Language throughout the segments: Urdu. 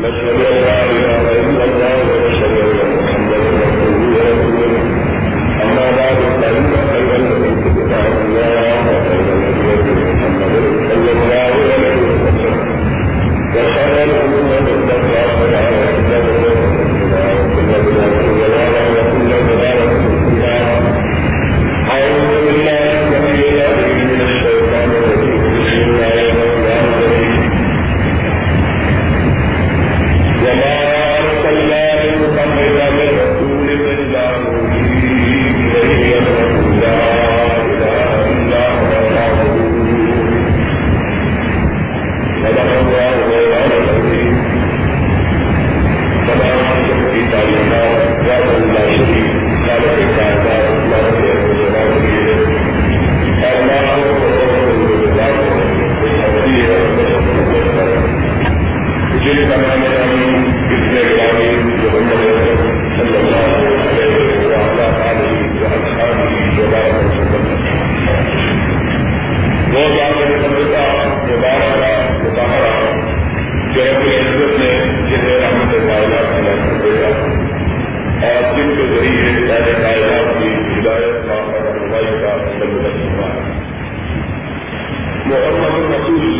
نشهد لا إله إلا الله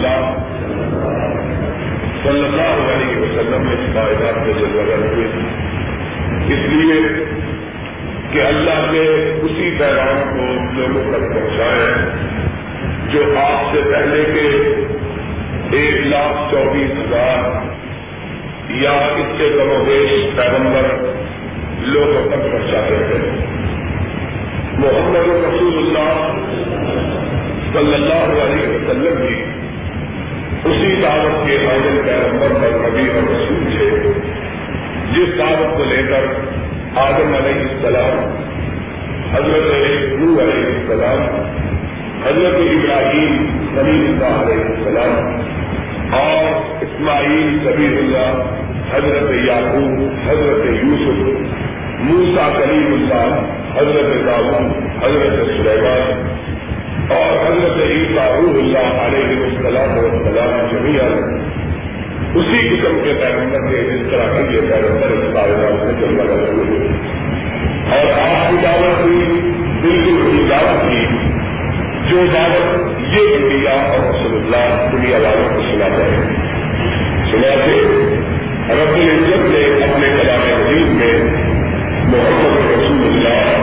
اللہ صلی اللہ علیہ وسلم نے اس کائنات میں جلوگر تھے، اس لیے کہ اللہ نے اسی پیغام کو لوگوں تک پہنچایا جو آپ سے پہلے کے ایک لاکھ چوبیس ہزار یا اس کے کم و بیش پیغمبر لوگوں تک پہنچاتے ہیں محمد رسول اللہ صلی اللہ علیہ وسلم بھی اسی دعوت کے اول پیغمبر پر نبی اور رسول تھے جس دعوت کو لے کر آدم علیہ السلام، حضرت علیہ علیہ السلام، حضرت ابراہیم نبی اللہ علیہ السلام، اور اسماعیل کبیر اللہ، حضرت یعقوب، حضرت یوسف موسا کریم اللہ، حضرت تعاون حضرت سلیمان اور حضرت عید روح اللہ علیہ السلام و سلام جمیا اسی قسم کے پیغمبر کے جس طرح کے لیے پیغمبر اس بارے کاغذات سے چلنا رسول ہوئے اور آپ کی دعوت بھی بالکل وہی دعوت تھی جو دعوت یہ انڈیا اور رسول اللہ دنیا والوں کو سنا جائے سنا سے رب العزت نے اپنے کلام مزید میں محمد رسول اللہ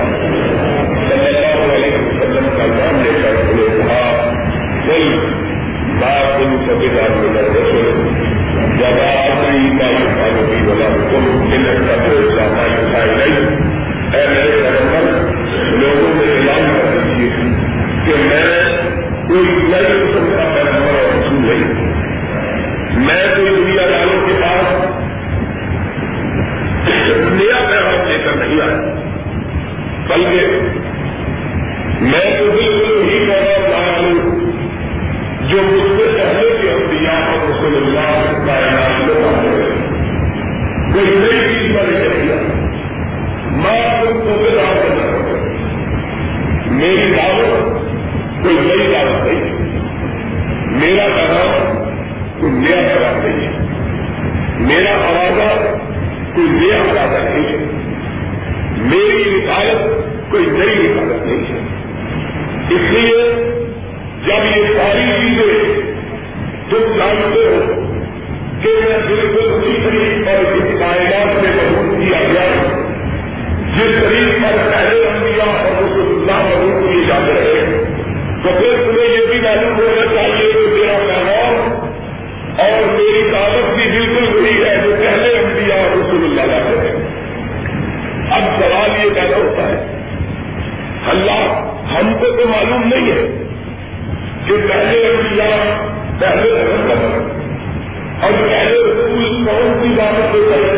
کو معلوم نہیں ہے کہ پہلے اللہ پہلے رحم اور پہلے رسول کون سی باتوں کو کرے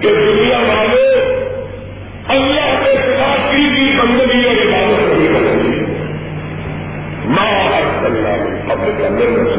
کہ دنیا والے اللہ کے سوا کی بھی بندگی اور عبادت نہیں کریں گے ماں اللہ میں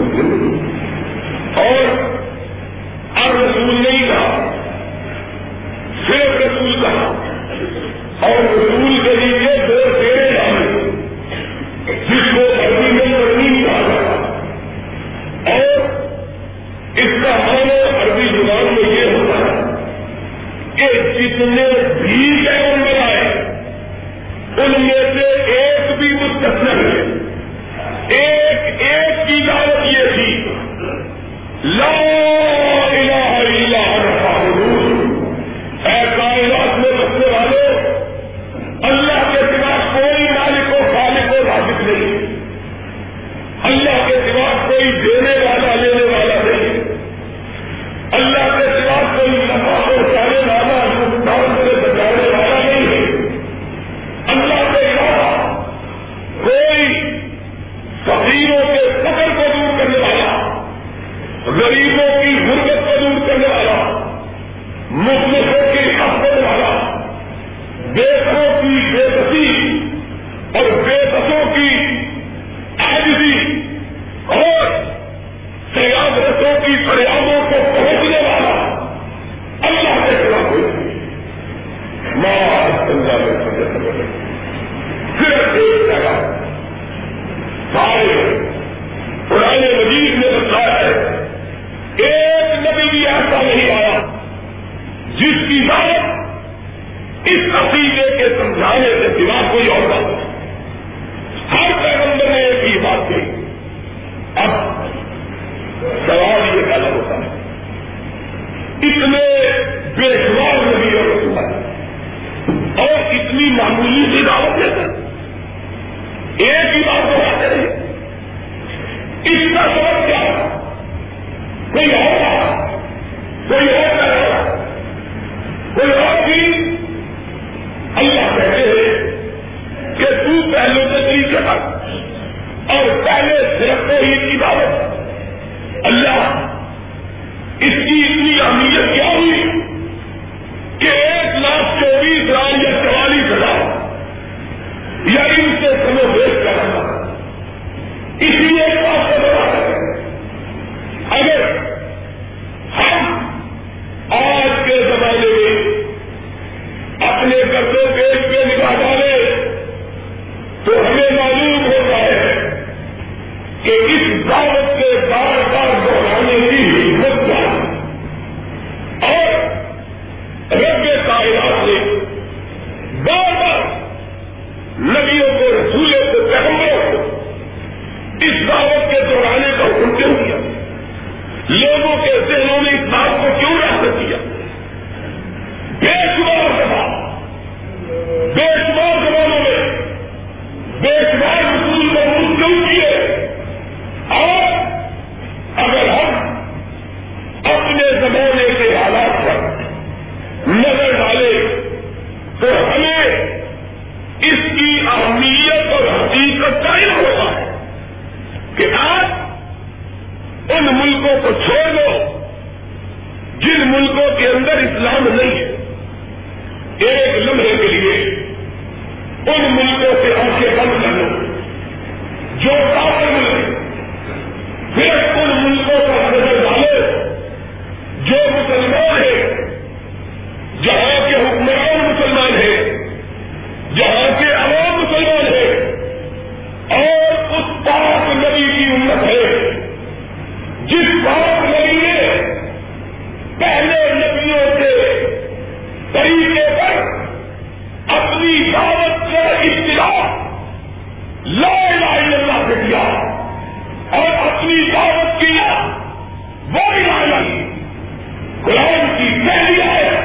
کہہ دیا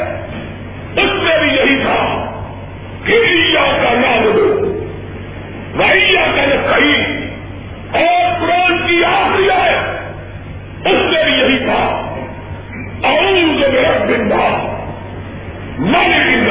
اس میں بھی یہی تھا کہ عیا کا نام دو۔ ویا کا اور قرآن کی آخری ہے اس میں بھی یہی تھا۔ اور جو میرا دن بندہ مالک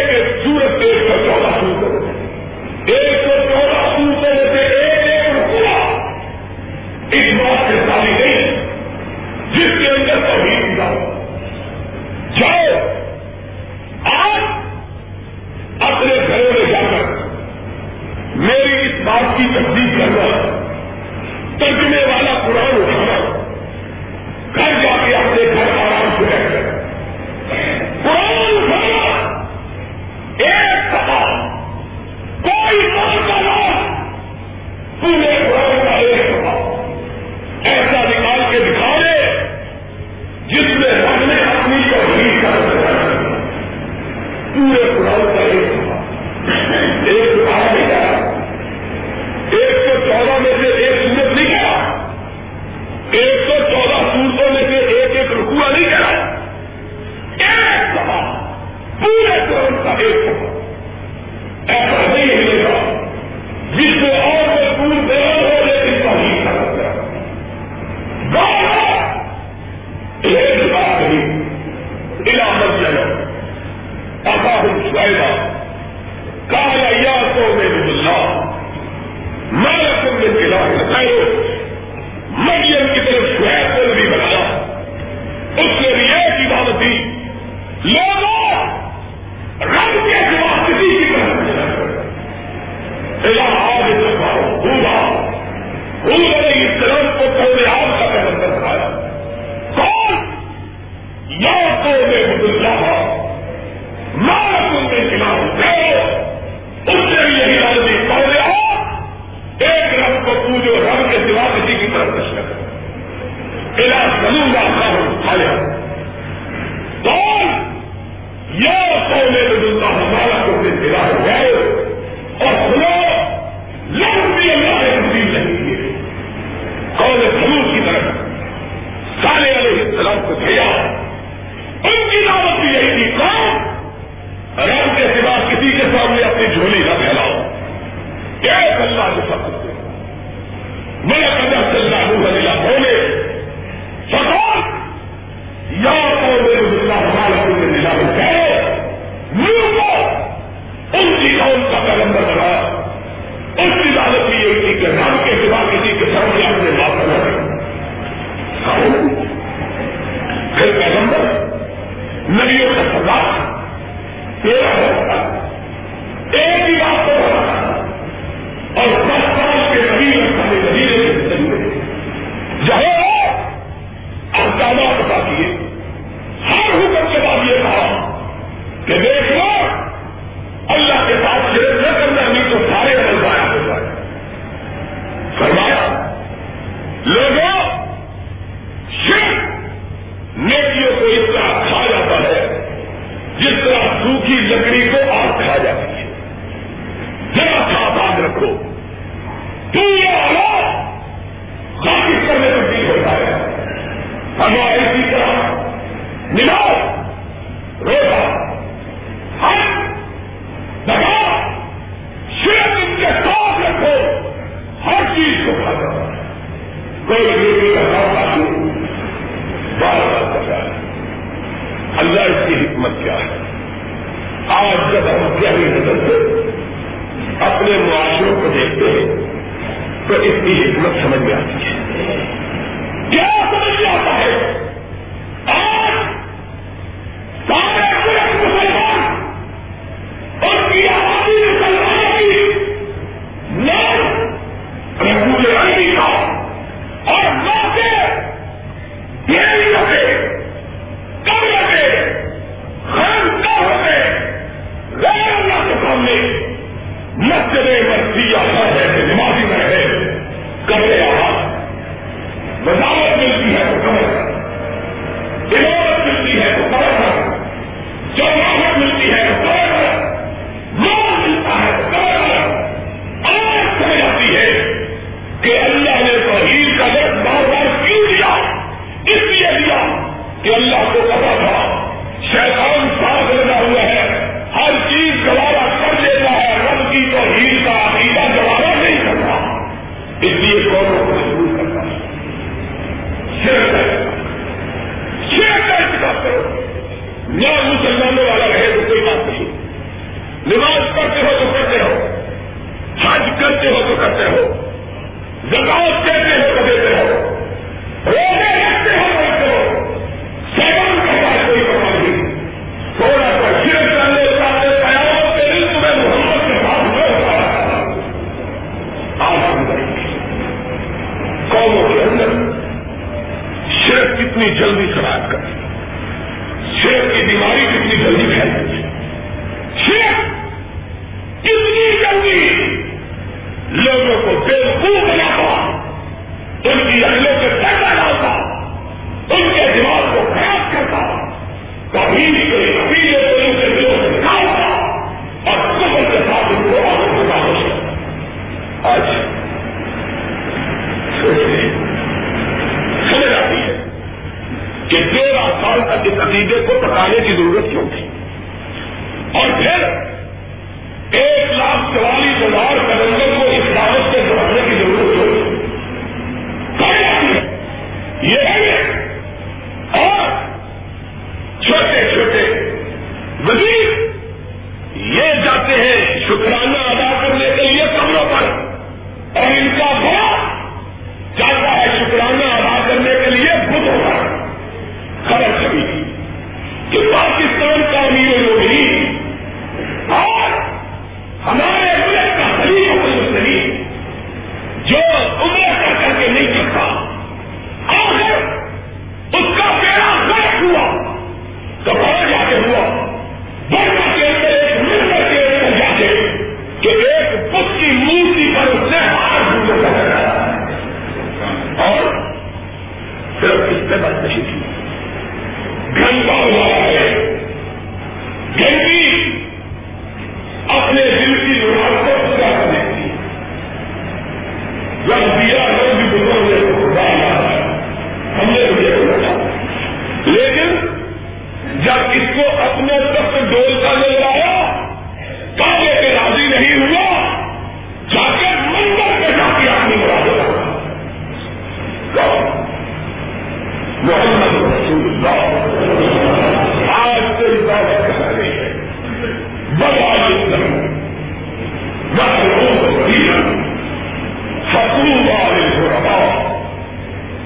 ایک ایک سورج دیکھ کر جانا شروع کرو۔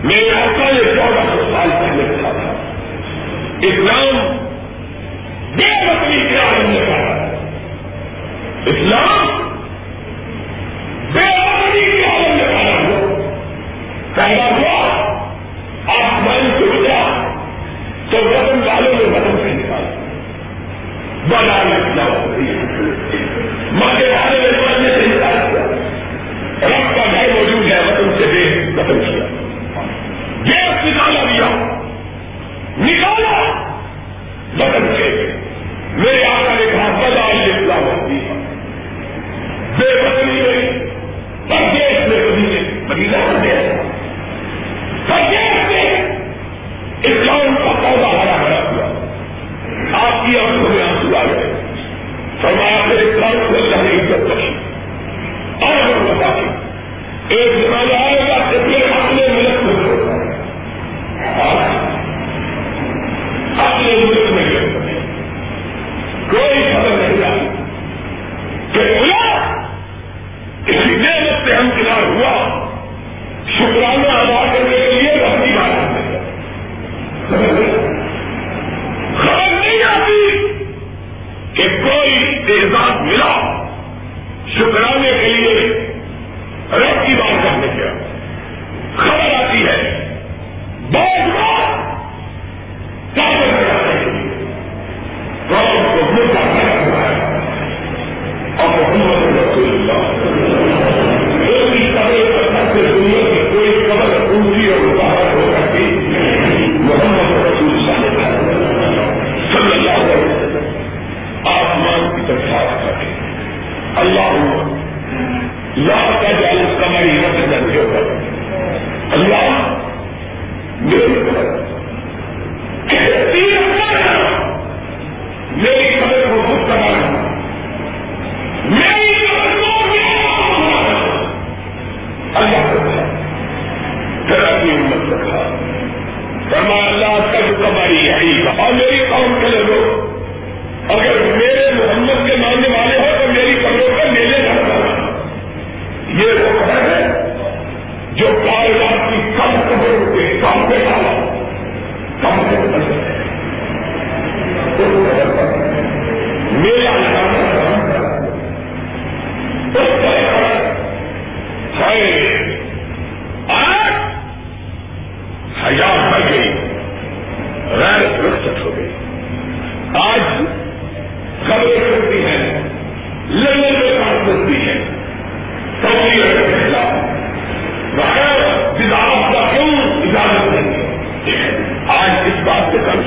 میرے آقا یہ چودہ سو سال پہلے کہا تھا اسلام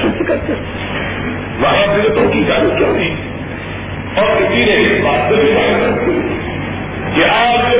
کچھ کرتے وہاں پڑتوں کی اجازت کیوں نہیں؟ اور کسی نے اس بات کو بھی کہ آپ نے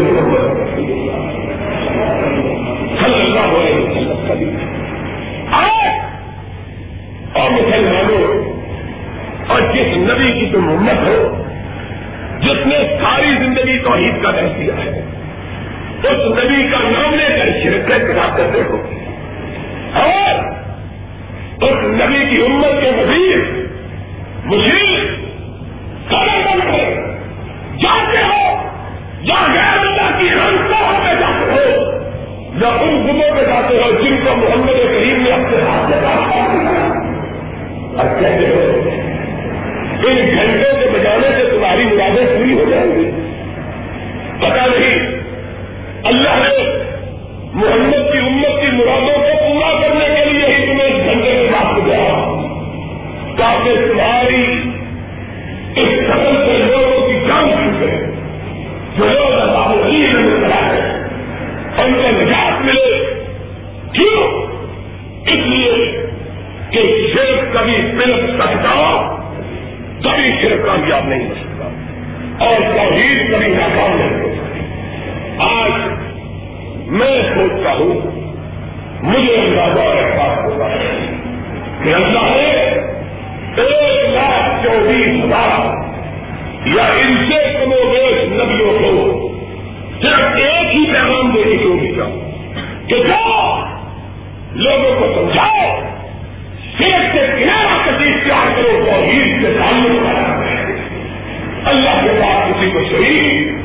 محمد صلی اللہ علیہ اور مسلمانوں اور نبی کی تم امت ہو، جس نے ساری زندگی کا دیا ہے، اس نبی کا نام لے کر شرکت کرتے ہو۔ اور اس نبی کی امت کے مزید مجھے کہ جاؤ لوگوں کو سمجھاؤ! صرف سے کنارا کسی پیار کرو اور عید کے تعلق اللہ کے پاس کسی کو شریف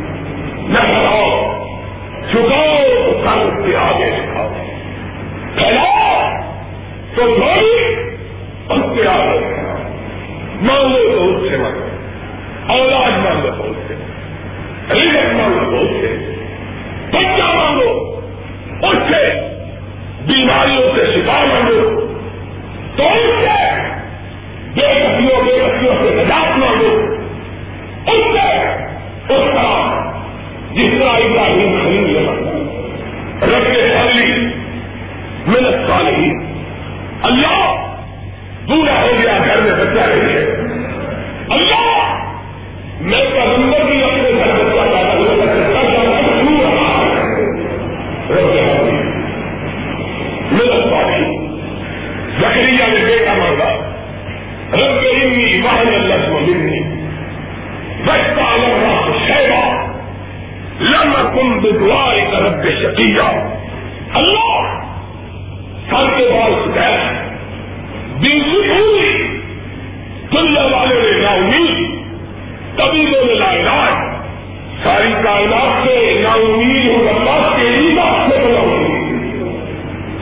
ساری کائنات سے نا امید ہوں اللہ کے ہی سے بنا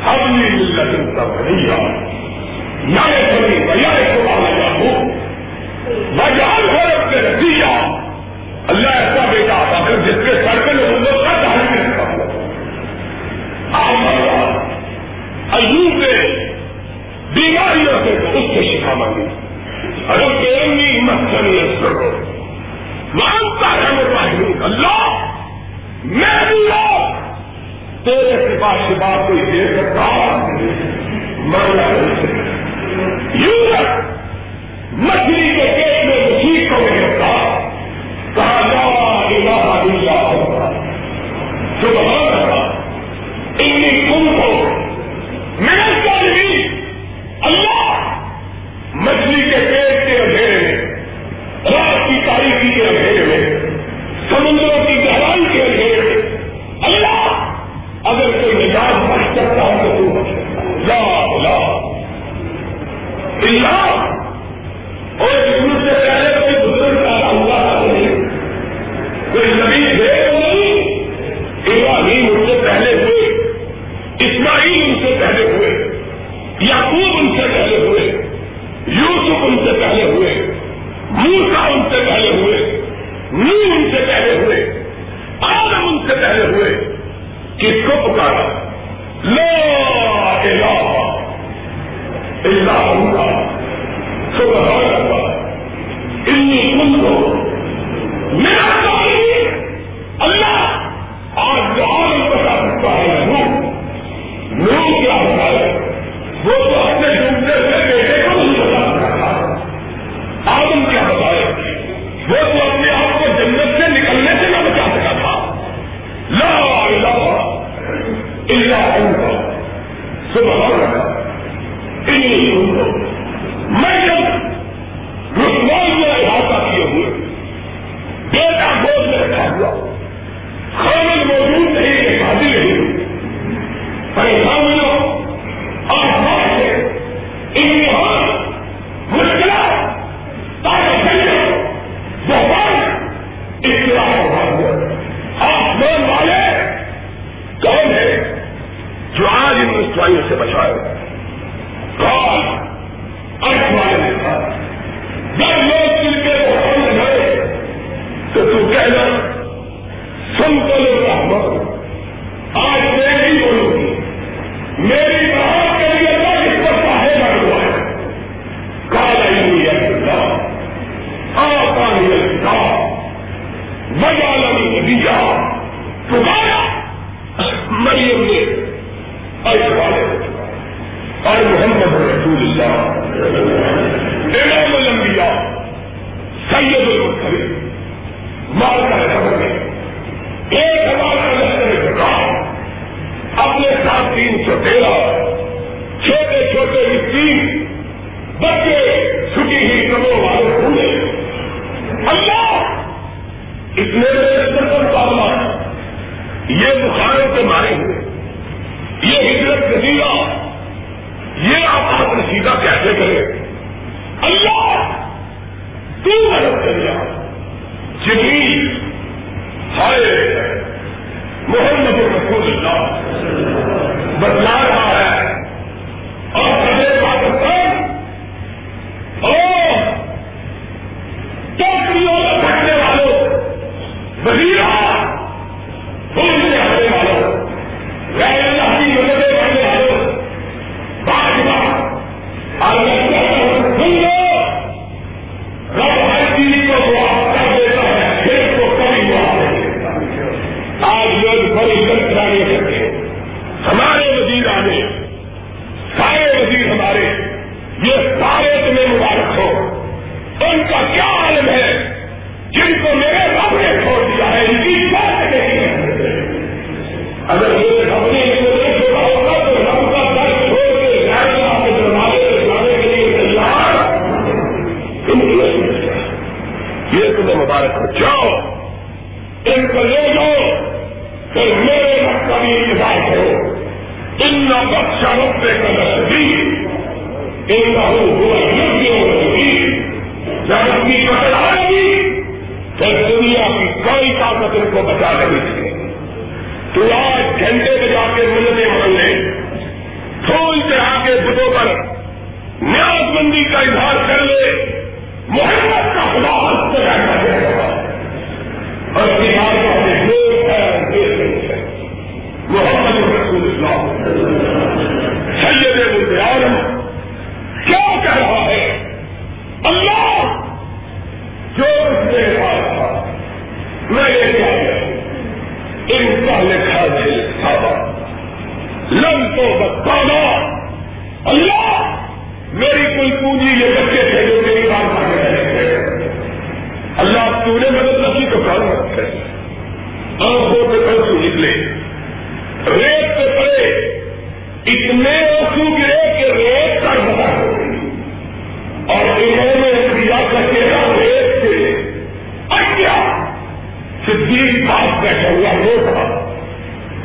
ہر لیکن کا بھیا یا بنے گا یا سوال آیا ہوں میں جان کر اپنے نتیجہ اللہ ایسا بیٹا آتا کر جس کے سر پہ لوگوں کو کا دہائی میں رکھا ہوا ایوب نے بیماریوں سے اس سے شفا مانگی۔ ارے میری مسئلہ کرو مانتا ہے اللہ میں بھی ہوں تیرے سوا سوا کوئی دے سکتا۔ میں مچھلی کے پیٹ میں مچھلی کو سے پہلے ہوئے کس کو پکارا؟ لا الہ الا اللہ سبحان اللہ انی کنتو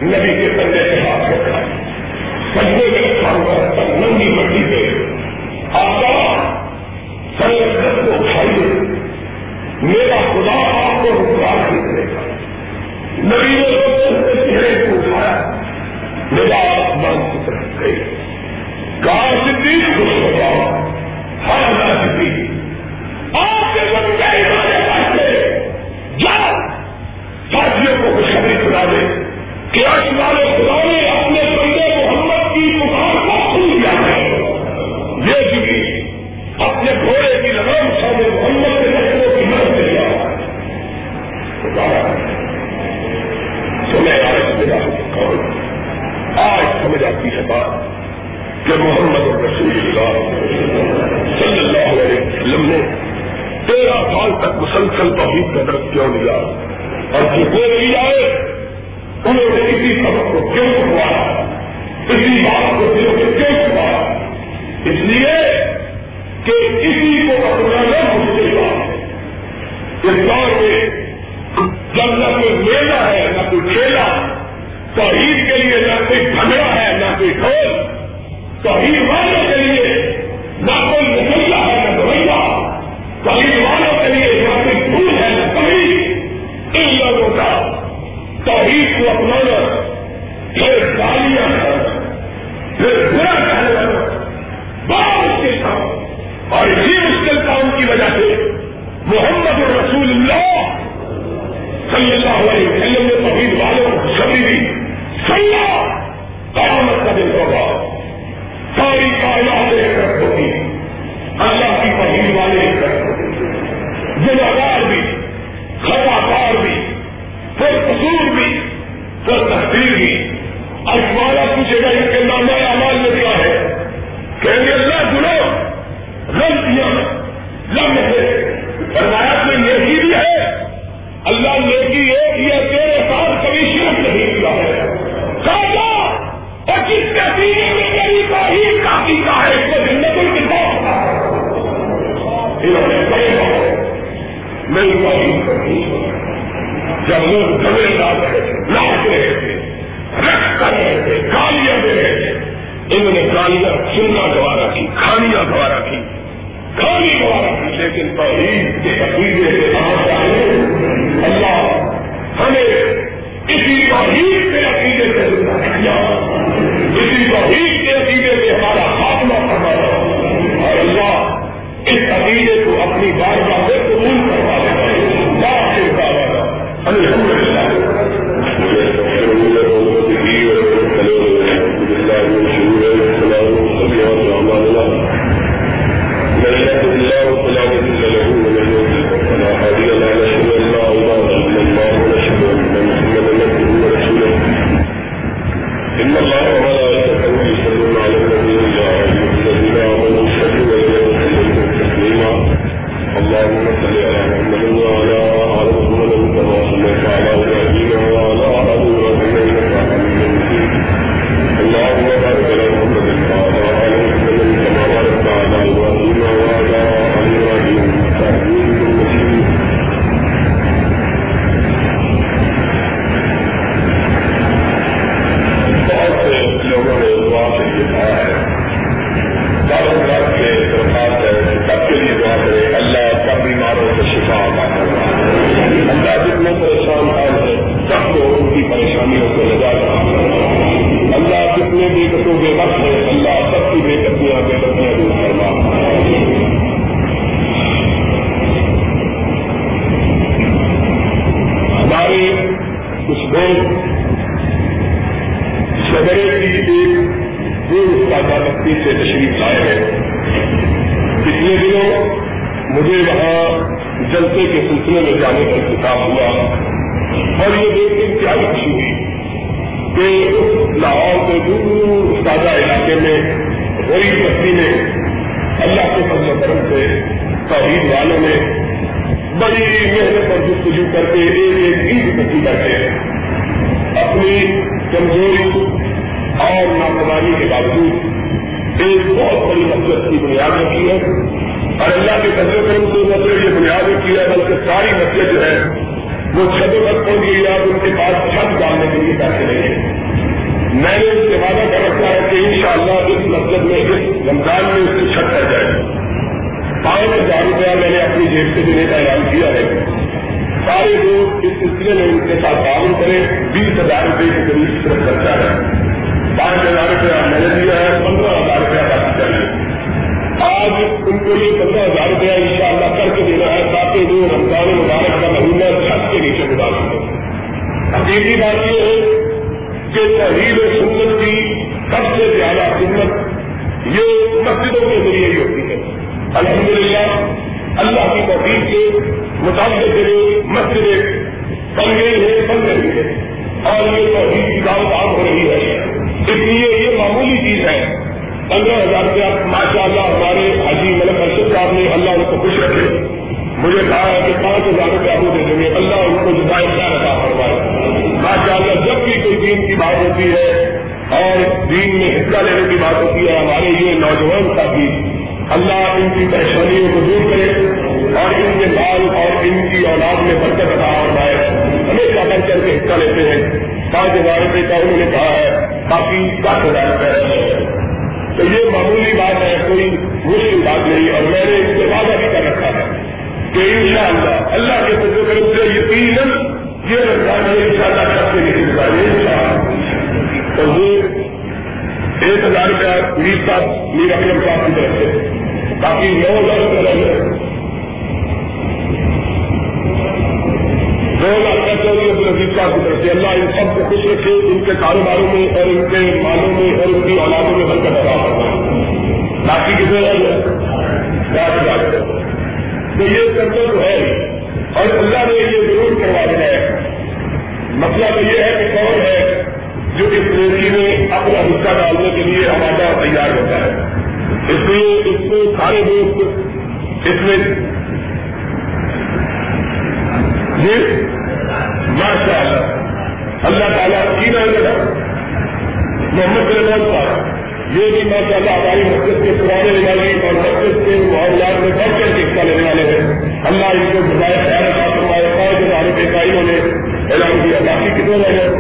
نبی کے سندے کے ہاتھ میں کھڑا سندے میں رکھا ہوا ننگی مٹی سے آپ سنگت کو کھائیے میرا خدا آپ کو روزگار نہیں کرے گا۔ نبی نے چہرے کو اٹھایا۔ میرا تک مسلسل توحید کا درد کیوں لیا اور جو وہ بھی آئے انہوں نے کسی سبق کو کیوں کروایا کسی بات کو دل سے کیوں کروایا اس لیے کہ کسی کو اپنا نہ مشکل والا ہے۔ اس دور میں جب نہ کوئی میلا ہے، نہ کوئی کھیلا، توحید کے لیے نہ کوئی جھگڑا ہے، نہ کوئی ڈھول، توحید والوں کے لیے شروع ہے توحید والوں نے بڑی محنت اور جستجو کر کے ایک ایک چیز اکٹھی کرتے ہیں اپنی کمزوری اور ناقدانی کے باوجود ایک بہت بڑی حسرت کی بنیاد رکھی ہے۔ اور اللہ کے قدر کرم سے نظر کی بنیاد رکھی ہے، بلکہ ساری نسلیں جو ہے، وہ چھت تک پہنچ گئی آپ ان کے پاس چھت ڈالنے کے لیے پیسے نہیں ہیں۔ میں نے اس کے وعدہ کر رکھا ہے کہ انشاءاللہ اس مسجد میں، اس رمضان میں اس کی چھت کر جائے۔ گی پانچ ہزار روپیہ میں نے اپنی جیب سے دینے کا اعلان کیا ہے۔ سارے لوگ اس سلسلے میں ان کے ساتھ تعاون کریں۔ بیس ہزار روپئے کی قریب اس طرف ہے۔ پانچ ہزار روپیہ میں نے دیا ہے، پندرہ ہزار روپیہ باقی چاہیے آج ان کو یہ پندرہ ہزار روپیہ ان شاء اللہ کر کے دینا ہے، تاکہ وہ رمضان مبارک کا مہینہ چھت کے نیچے گزار سکیں۔ اب بات یہ ہے کہ تحریر سنت کی سب سے زیادہ قیمت یہ مسجدوں کے ذریعے ہی الحمد للہ اللہ کی توفیق کے مطالبے کے لیے مسجد بن گئی ہے، بن گئی ہے۔ اور یہ توحید کی کام کام ہو رہی ہے۔ اس لیے یہ معمولی چیز ہے۔ پندرہ ہزار روپیہ ماشاء اللہ ہمارے حاجی ملک ارشد صاحب نے اللہ ان کو خوش رکھے۔ مجھے کہا ہے کہ پانچ ہزار روپیہ آپ دے دیں گے۔ اللہ ان کو جدائے کیا رکھا فرمائے۔ ماشاء اللہ جب بھی کوئی دین کی بات ہوتی ہے اور دین میں حصہ لینے کی بات ہوتی ہے، ہمارے یہ نوجوان ساتھی اللہ ان کی پریشانیوں کو دور کرے اور ان کے بال اور ان کی اولاد میں برکت عطا فرمائے۔ ہمیشہ بڑھ کر کے حصہ لیتے ہیں۔ پانچ ہزار روپے کا انہوں نے کہا ہے کافی سات ہزار روپے۔ تو یہ معمولی بات ہے، کوئی مشکل بات نہیں۔ اور میں نے اس سے وعدہ بھی کر رکھا ہے کہ ان شاء اللہ اللہ کے فضل کرم سے یقیناً یہ رمضان یہ ان شاء اللہ سب سے نہیں ملتا ہے ان شاء اللہ تو وہ ایک ہزار روپیہ میر صاحب میر اکرم صاحب کی طرف سے۔ باقی نو لاکھ کا رہے دو لاکھ کا کچوری اپنے نزیب کا ذکر کیا اللہ ان سب کو خوش رکھے، ان کے کاروباروں میں اور ان کے مالوں میں اور ان کی اولادوں میں برکت کر رہا باقی کتنے دس لاکھ تو یہ کرتے تو ہے۔ اور اللہ نے یہ ضرور کروا دیا ہے۔ مسئلہ تو یہ ہے کہ کون ہے جو اس نیکی میں اپنا حصہ ڈالنے کے لیے ہمارا تیار ہوتا ہے۔ اس لیے اس میں سارے دوست اس میں جی ماشاء اللہ اللہ تعالیٰ کی نام لگا محمد سلمان صاحب، یہ بھی ماشاء اللہ ہماری مسجد کے پرانے نمازی اور مسجد کے معاملات میں بڑھ کر کے حصہ لینے والے ہیں۔ اللہ ان کو بتایا خیال رکھا فرمایا پانچ ہزار روپئے کا انہوں نے اعلان کیا باقی کتنے رہ گئے؟